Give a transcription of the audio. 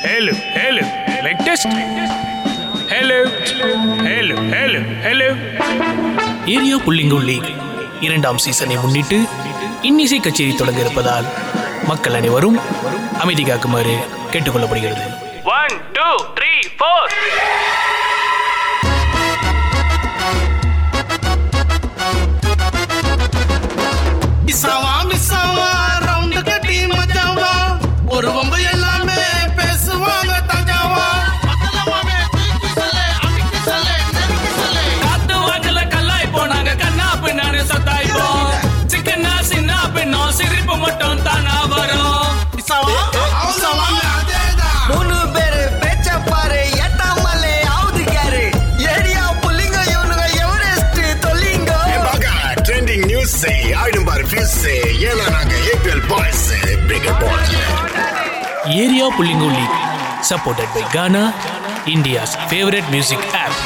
Hello, hello, mic test. Hello, hello, hello, hello. Area புள்ளிங்குள் league இரண்டாம் சீசனை முன்னிட்டு இன்னிசை கச்சேரி தொடங்க இருப்பதால் மக்கள் அனைவரும் அமைதி காக்குமாறு கேட்டுக்கொள்ளப்படுகிறது One, two, three, four. Trending news say, ஆயிடும்பாரு ஏன்னா நாங்க APL boys figure boys area புள்ளிங்குள் league supported by Gaana India's favourite music app